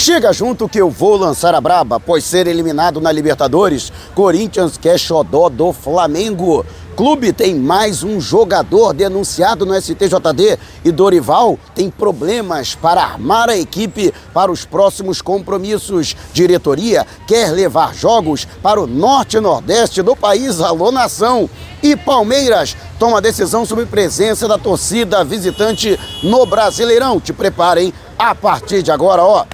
Chega junto que eu vou lançar a braba, após ser eliminado na Libertadores. Corinthians quer xodó do Flamengo. Clube tem mais um jogador denunciado no STJD e Dorival tem problemas para armar a equipe para os próximos compromissos. Diretoria quer levar jogos para o norte e nordeste do país, alô nação. E Palmeiras toma decisão sobre presença da torcida visitante no Brasileirão. Te preparem a partir de agora, ó.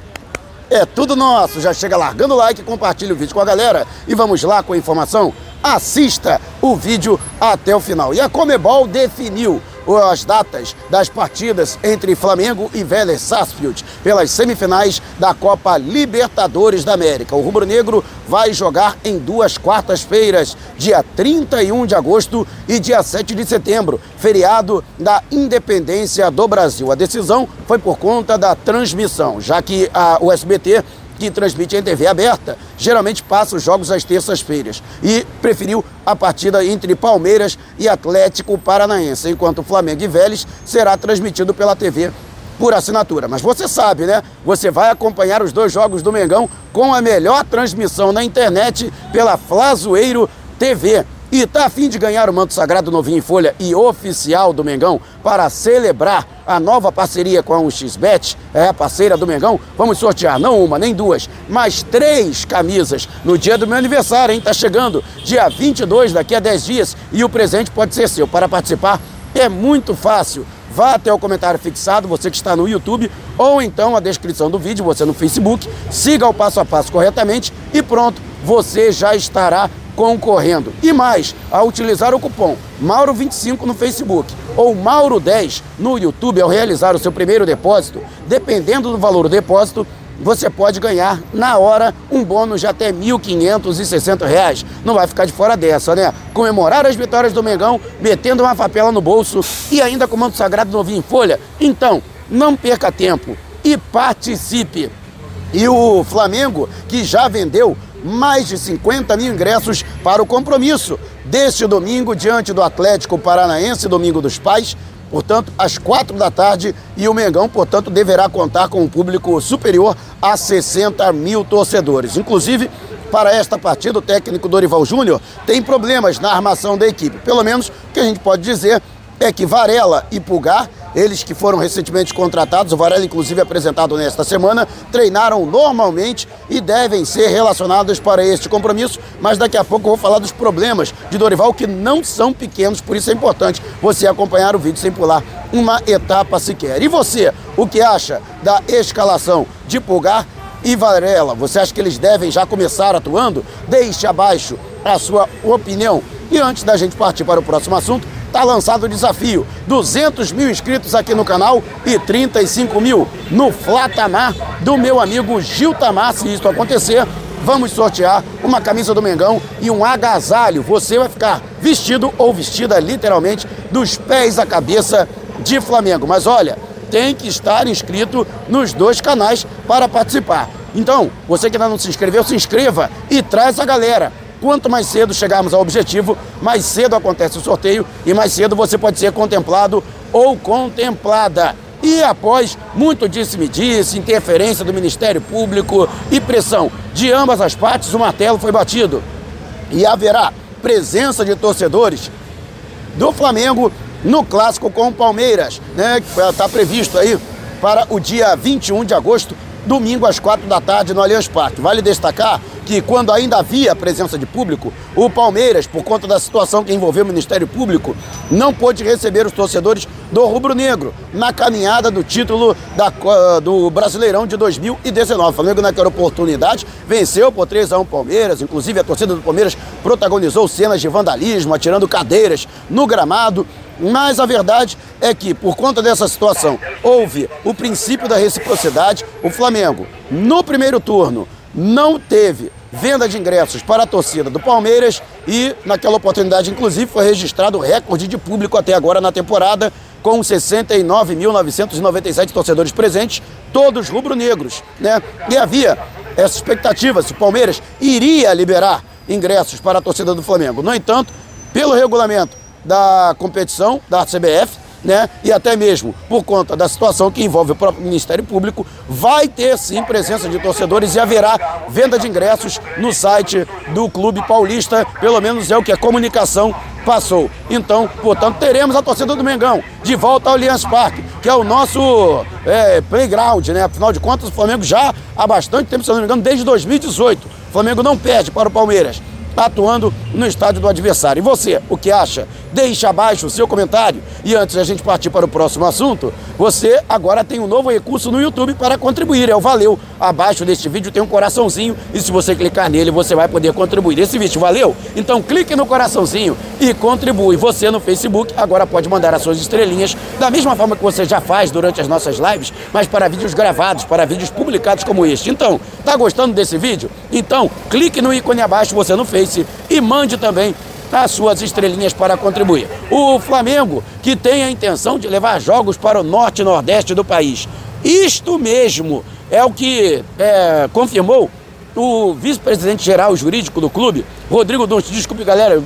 É tudo nosso. Já chega largando o like, compartilha o vídeo com a galera e vamos lá com a informação. Assista o vídeo até o final. E a Comebol definiu as datas das partidas entre Flamengo e Vélez Sarsfield pelas semifinais da Copa Libertadores da América. O rubro-negro vai jogar em duas quartas-feiras, dia 31 de agosto e dia 7 de setembro, feriado da Independência do Brasil. A decisão foi por conta da transmissão, já que a, o SBT que transmite em TV aberta, geralmente passa os jogos às terças-feiras e preferiu a partida entre Palmeiras e Atlético Paranaense, enquanto Flamengo e Vélez será transmitido pela TV por assinatura. Mas você sabe, né? Você vai acompanhar os dois jogos do Mengão com a melhor transmissão na internet pela Flazoeiro TV. E tá a fim de ganhar o manto sagrado novinho em folha e oficial do Mengão para celebrar a nova parceria com a 1xBet, é a parceira do Mengão. Vamos sortear não uma, nem duas, mas três camisas no dia do meu aniversário, hein? Tá chegando dia 22, daqui a 10 dias, e o presente pode ser seu. Para participar é muito fácil. Vá até o comentário fixado, você que está no YouTube, ou então a descrição do vídeo, você no Facebook, siga o passo a passo corretamente e pronto, você já estará concorrendo. E mais, ao utilizar o cupom Mauro25 no Facebook ou Mauro10 no YouTube ao realizar o seu primeiro depósito, dependendo do valor do depósito, você pode ganhar na hora um bônus de até R$ 1.560. Não vai ficar de fora dessa, né? Comemorar as vitórias do Mengão, metendo uma papela no bolso e ainda com o manto sagrado novinho em folha. Então, não perca tempo e participe. E o Flamengo, que já vendeu mais de 50 mil ingressos para o compromisso deste domingo diante do Atlético Paranaense, domingo dos pais, portanto, às quatro da tarde, e o Mengão, portanto, deverá contar com um público superior a 60 mil torcedores. Inclusive, para esta partida, o técnico Dorival Júnior tem problemas na armação da equipe. Pelo menos o que a gente pode dizer é que Varela e Pulgar eles que foram recentemente contratados, o Varela inclusive apresentado nesta semana, treinaram normalmente e devem ser relacionados para este compromisso, mas daqui a pouco eu vou falar dos problemas de Dorival que não são pequenos, por isso é importante você acompanhar o vídeo sem pular uma etapa sequer. E você, o que acha da escalação de Pulgar e Varela? Você acha que eles devem já começar atuando? Deixe abaixo a sua opinião. E antes da gente partir para o próximo assunto, Está lançado o desafio. 200 mil inscritos aqui no canal e 35 mil no Flatamar do meu amigo Gil Tamar. Se isso acontecer, vamos sortear uma camisa do Mengão e um agasalho. Você vai ficar vestido ou vestida literalmente dos pés à cabeça de Flamengo. Mas olha, tem que estar inscrito nos dois canais para participar. Então, você que ainda não se inscreveu, se inscreva e traz a galera. Quanto mais cedo chegarmos ao objetivo, mais cedo acontece o sorteio e mais cedo você pode ser contemplado ou contemplada. E após muito disse-me-disse, interferência do Ministério Público e pressão de ambas as partes, o martelo foi batido. E haverá presença de torcedores do Flamengo no clássico com o Palmeiras, né? Que está previsto aí para o dia 21 de agosto, domingo às quatro da tarde no Allianz Parque. Vale destacar que quando ainda havia presença de público, o Palmeiras, por conta da situação que envolveu o Ministério Público, não pôde receber os torcedores do Rubro Negro na caminhada do título da, do Brasileirão de 2019. O Flamengo, naquela oportunidade, venceu por 3 a 1 Palmeiras, inclusive a torcida do Palmeiras protagonizou cenas de vandalismo, atirando cadeiras no gramado. Mas a verdade é que, por conta dessa situação, houve o princípio da reciprocidade. O Flamengo, no primeiro turno, não teve venda de ingressos para a torcida do Palmeiras e, naquela oportunidade, inclusive, foi registrado o recorde de público até agora na temporada, com 69.997 torcedores presentes, todos rubro-negros. Né? E havia essa expectativa se o Palmeiras iria liberar ingressos para a torcida do Flamengo. No entanto, pelo regulamento da competição da CBF, né? E até mesmo por conta da situação que envolve o próprio Ministério Público, vai ter sim presença de torcedores e haverá venda de ingressos no site do Clube Paulista, pelo menos é o que a comunicação passou. Então, portanto, teremos a torcida do Mengão de volta ao Allianz Parque, que é o nosso é, playground, né? Afinal de contas, o Flamengo já há bastante tempo, se não me engano, desde 2018. O Flamengo não perde para o Palmeiras atuando no estádio do adversário. E você, o que acha? Deixe abaixo o seu comentário. E antes de a gente partir para o próximo assunto, você agora tem um novo recurso no YouTube para contribuir. É o Valeu. Abaixo deste vídeo tem um coraçãozinho e se você clicar nele, você vai poder contribuir. Esse vídeo valeu? Então clique no coraçãozinho e contribui. Você no Facebook agora pode mandar as suas estrelinhas da mesma forma que você já faz durante as nossas lives, mas para vídeos gravados, para vídeos publicados como este. Então, tá gostando desse vídeo? Então, clique no ícone abaixo você no Face e mande também as suas estrelinhas para contribuir. O Flamengo, que tem a intenção de levar jogos para o norte e nordeste do país. Isto mesmo é o que é, confirmou o vice-presidente geral jurídico do clube, Rodrigo Dunst. Desculpe, galera, eu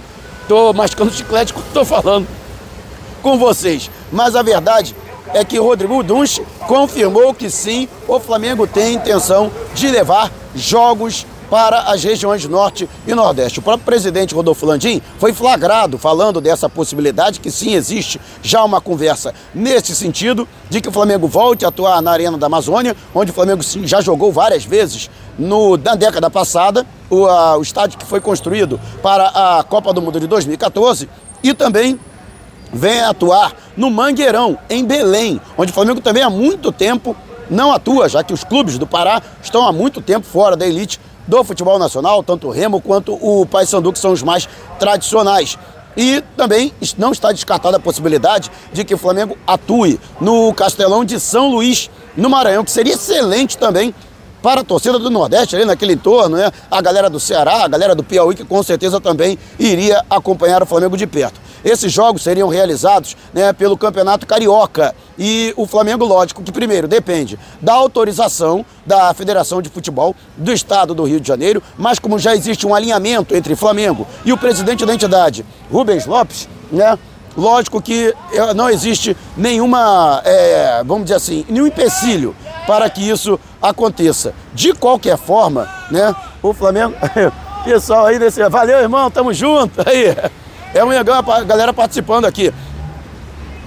tô mascando chiclete quando estou falando com vocês. Mas a verdade é que Rodrigo Dunst confirmou que sim, o Flamengo tem intenção de levar jogos para as regiões norte e nordeste. O próprio presidente Rodolfo Landim foi flagrado falando dessa possibilidade, que sim existe já uma conversa nesse sentido, de que o Flamengo volte a atuar na Arena da Amazônia, onde o Flamengo sim, já jogou várias vezes no, na década passada, o, a, o estádio que foi construído para a Copa do Mundo de 2014, e também vem atuar no Mangueirão, em Belém, onde o Flamengo também há muito tempo não atua, já que os clubes do Pará estão há muito tempo fora da elite do futebol nacional, tanto o Remo quanto o Paysandu, que são os mais tradicionais. E também não está descartada a possibilidade de que o Flamengo atue no Castelão de São Luís, no Maranhão, que seria excelente também para a torcida do Nordeste, ali naquele entorno, né? A galera do Ceará, a galera do Piauí, que com certeza também iria acompanhar o Flamengo de perto. Esses jogos seriam realizados né, pelo Campeonato Carioca. E o Flamengo, lógico, que primeiro depende da autorização da Federação de Futebol do Estado do Rio de Janeiro, mas como já existe um alinhamento entre Flamengo e o presidente da entidade, Rubens Lopes, né? Lógico que eh, não existe nenhuma, é, vamos dizer assim, nenhum empecilho para que isso aconteça. De qualquer forma, né? O Flamengo, pessoal aí desse, valeu irmão, tamo junto aí. É um legal a galera participando aqui.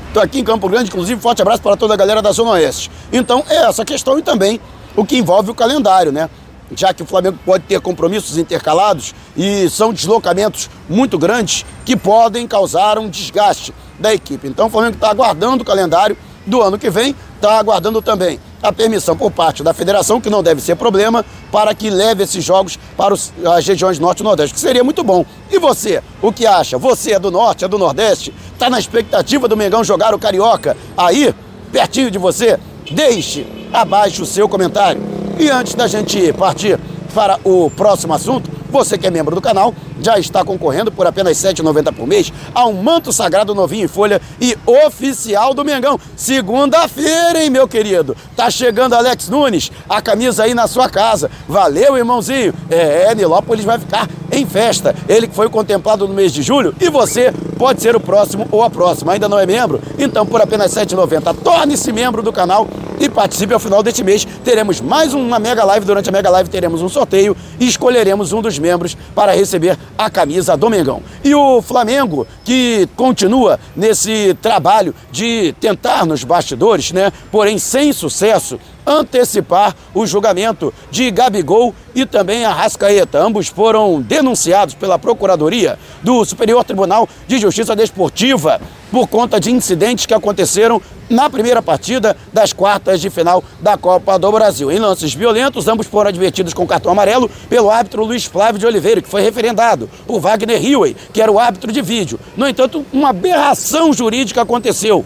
Estou aqui em Campo Grande, inclusive, forte abraço para toda a galera da Zona Oeste. Então, é essa questão e também o que envolve o calendário, né? Já que o Flamengo pode ter compromissos intercalados e são deslocamentos muito grandes que podem causar um desgaste da equipe. Então, o Flamengo está aguardando o calendário do ano que vem, está aguardando também a permissão por parte da federação, que não deve ser problema, para que leve esses jogos para os, as regiões norte e nordeste, que seria muito bom. E você, o que acha? Você é do norte, é do nordeste? Está na expectativa do Mengão jogar o Carioca aí, pertinho de você? Deixe abaixo o seu comentário. E antes da gente partir para o próximo assunto, você que é membro do canal já está concorrendo por apenas R$ 7,90 por mês a um manto sagrado novinho em folha e oficial do Mengão. Segunda-feira, hein, meu querido? Tá chegando Alex Nunes, a camisa aí na sua casa. Valeu, irmãozinho. É, Nilópolis vai ficar em festa. Ele que foi contemplado no mês de julho e você pode ser o próximo ou a próxima. Ainda não é membro? Então, por apenas R$ 7,90, torne-se membro do canal e participe ao final deste mês. Teremos mais uma mega live. Durante a mega live teremos um sorteio e escolheremos um dos membros para receber a camisa do Mengão. E o Flamengo, que continua nesse trabalho de tentar nos bastidores, né? Porém sem sucesso, antecipar o julgamento de Gabigol e também Arrascaeta. Ambos foram denunciados pela Procuradoria do Superior Tribunal de Justiça Desportiva por conta de incidentes que aconteceram na primeira partida das quartas de final da Copa do Brasil. Em lances violentos, ambos foram advertidos com cartão amarelo pelo árbitro Luiz Flávio de Oliveira, que foi referendado por Wagner Hilley, que era o árbitro de vídeo. No entanto, uma aberração jurídica aconteceu.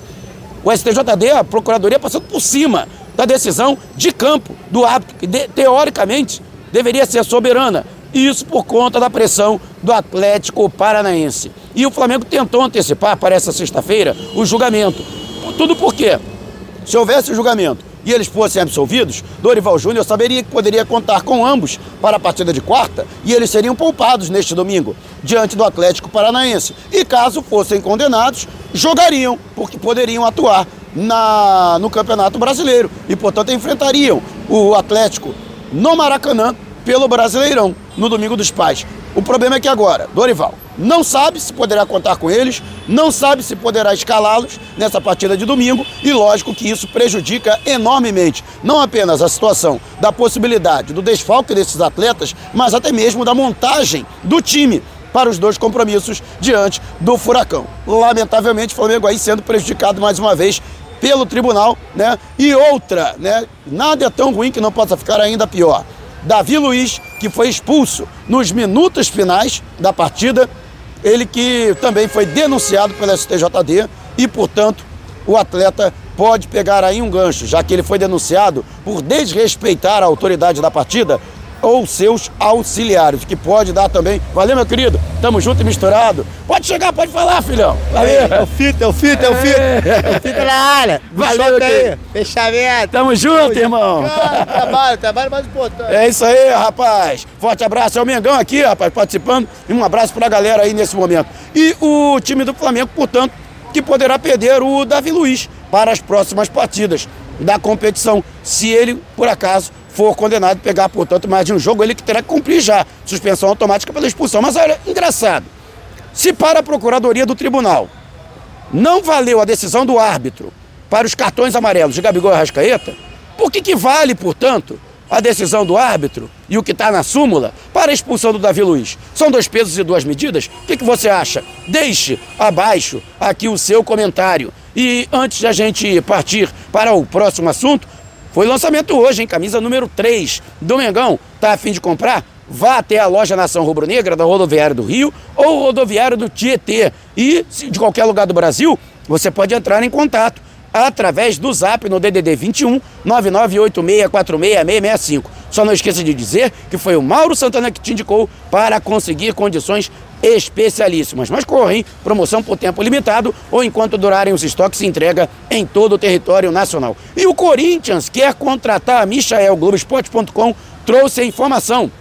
O STJD, a Procuradoria, passando por cima da decisão de campo do árbitro, que de, teoricamente deveria ser soberana. Isso por conta da pressão do Atlético Paranaense. E o Flamengo tentou antecipar para essa sexta-feira o julgamento. Tudo por quê? Se houvesse o julgamento e eles fossem absolvidos, Dorival Júnior saberia que poderia contar com ambos para a partida de quarta e eles seriam poupados neste domingo. diante do Atlético Paranaense. E caso fossem condenados, jogariam, porque poderiam atuar na, no Campeonato Brasileiro e, portanto, enfrentariam o Atlético no Maracanã pelo Brasileirão no Domingo dos Pais. O problema é que agora, Dorival não sabe se poderá contar com eles, não sabe se poderá escalá-los nessa partida de domingo e lógico que isso prejudica enormemente não apenas a situação da possibilidade do desfalque desses atletas, mas até mesmo da montagem do time para os dois compromissos diante do Furacão. Lamentavelmente, o Flamengo aí sendo prejudicado mais uma vez pelo tribunal, né? E outra, né? Nada é tão ruim que não possa ficar ainda pior. Davi Luiz, que foi expulso nos minutos finais da partida, ele que também foi denunciado pela STJD e, portanto, o atleta pode pegar aí um gancho, já que ele foi denunciado por desrespeitar a autoridade da partida ou seus auxiliares, que pode dar também. Valeu, meu querido. Tamo junto e misturado. Pode chegar, pode falar, filhão. Valeu. É o fito, é o fito, é o fito. É o fito na área. Valeu, aí. Fechamento. Tamo junto, Tamo irmão. Trabalho, trabalho mais importante. É isso aí, rapaz. Forte abraço. É o Mengão aqui, rapaz, participando. E um abraço pra galera aí nesse momento. E o time do Flamengo, portanto, que poderá perder o Davi Luiz para as próximas partidas da competição, se ele, por acaso, for condenado a pegar, portanto, mais de um jogo, ele que terá que cumprir já suspensão automática pela expulsão. Mas olha, engraçado. Se para a Procuradoria do Tribunal não valeu a decisão do árbitro para os cartões amarelos de Gabigol e Rascaeta, por que, que vale, portanto, a decisão do árbitro e o que está na súmula para a expulsão do Davi Luiz? São dois pesos e duas medidas? O que, que você acha? Deixe abaixo aqui o seu comentário. E antes de a gente partir para o próximo assunto, foi lançamento hoje, hein? Camisa número 3 do Mengão. Tá a fim de comprar? Vá até a loja Nação Rubro-Negra da Rodoviária do Rio ou Rodoviária do Tietê. E de qualquer lugar do Brasil, você pode entrar em contato através do zap no DDD 21 998646665. Só não esqueça de dizer que foi o Mauro Santana que te indicou para conseguir condições especialíssimas. Mas correm, promoção por tempo limitado ou enquanto durarem os estoques entrega em todo o território nacional. E o Corinthians quer contratar a Michael Globoesporte.com trouxe a informação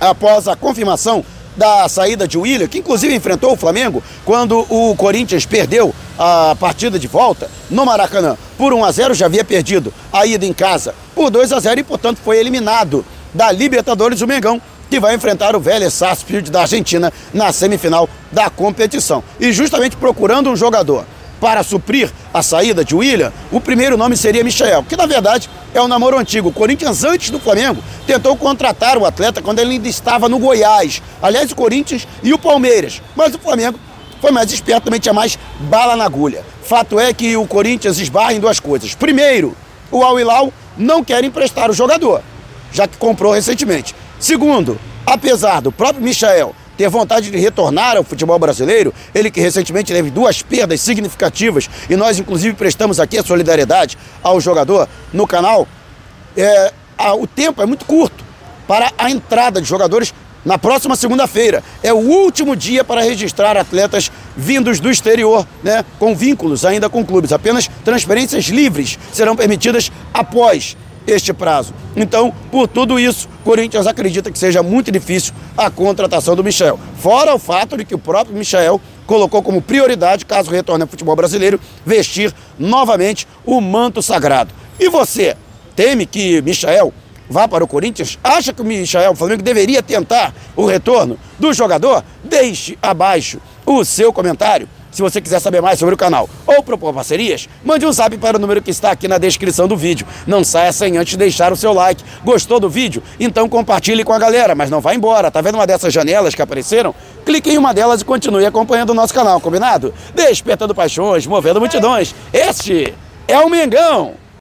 após a confirmação da saída de William, que inclusive enfrentou o Flamengo quando o Corinthians perdeu a partida de volta no Maracanã por 1 a 0, já havia perdido a ida em casa por 2 a 0 e portanto foi eliminado da Libertadores o Mengão que vai enfrentar o Vélez Sarsfield da Argentina na semifinal da competição. E justamente procurando um jogador para suprir a saída de William, o primeiro nome seria Michel, que na verdade é um namoro antigo. O Corinthians, antes do Flamengo, tentou contratar o atleta quando ele ainda estava no Goiás. Aliás, o Corinthians e o Palmeiras. Mas o Flamengo foi mais esperto, também tinha mais bala na agulha. Fato é que o Corinthians esbarra em duas coisas. Primeiro, o Al Hilal não quer emprestar o jogador, já que comprou recentemente. Segundo, apesar do próprio Michael ter vontade de retornar ao futebol brasileiro, ele que recentemente teve duas perdas significativas e nós inclusive prestamos aqui a solidariedade ao jogador no canal, é, a, o tempo é muito curto para a entrada de jogadores na próxima segunda-feira. É o último dia para registrar atletas vindos do exterior, né, com vínculos ainda com clubes. Apenas transferências livres serão permitidas após este prazo. Então, por tudo isso, Corinthians acredita que seja muito difícil a contratação do Michel. Fora o fato de que o próprio Michel colocou como prioridade, caso retorne ao futebol brasileiro, vestir novamente o manto sagrado. E você, teme que Michel vá para o Corinthians? Acha que o Michel, o Flamengo, deveria tentar o retorno do jogador? Deixe abaixo o seu comentário se você quiser saber mais sobre o canal ou propor parcerias, mande um zap para o número que está aqui na descrição do vídeo. Não saia sem antes deixar o seu like. Gostou do vídeo? Então compartilhe com a galera, mas não vá embora. Tá vendo uma dessas janelas que apareceram? Clique em uma delas e continue acompanhando o nosso canal, combinado? Despertando paixões, movendo multidões. Este é o Mengão.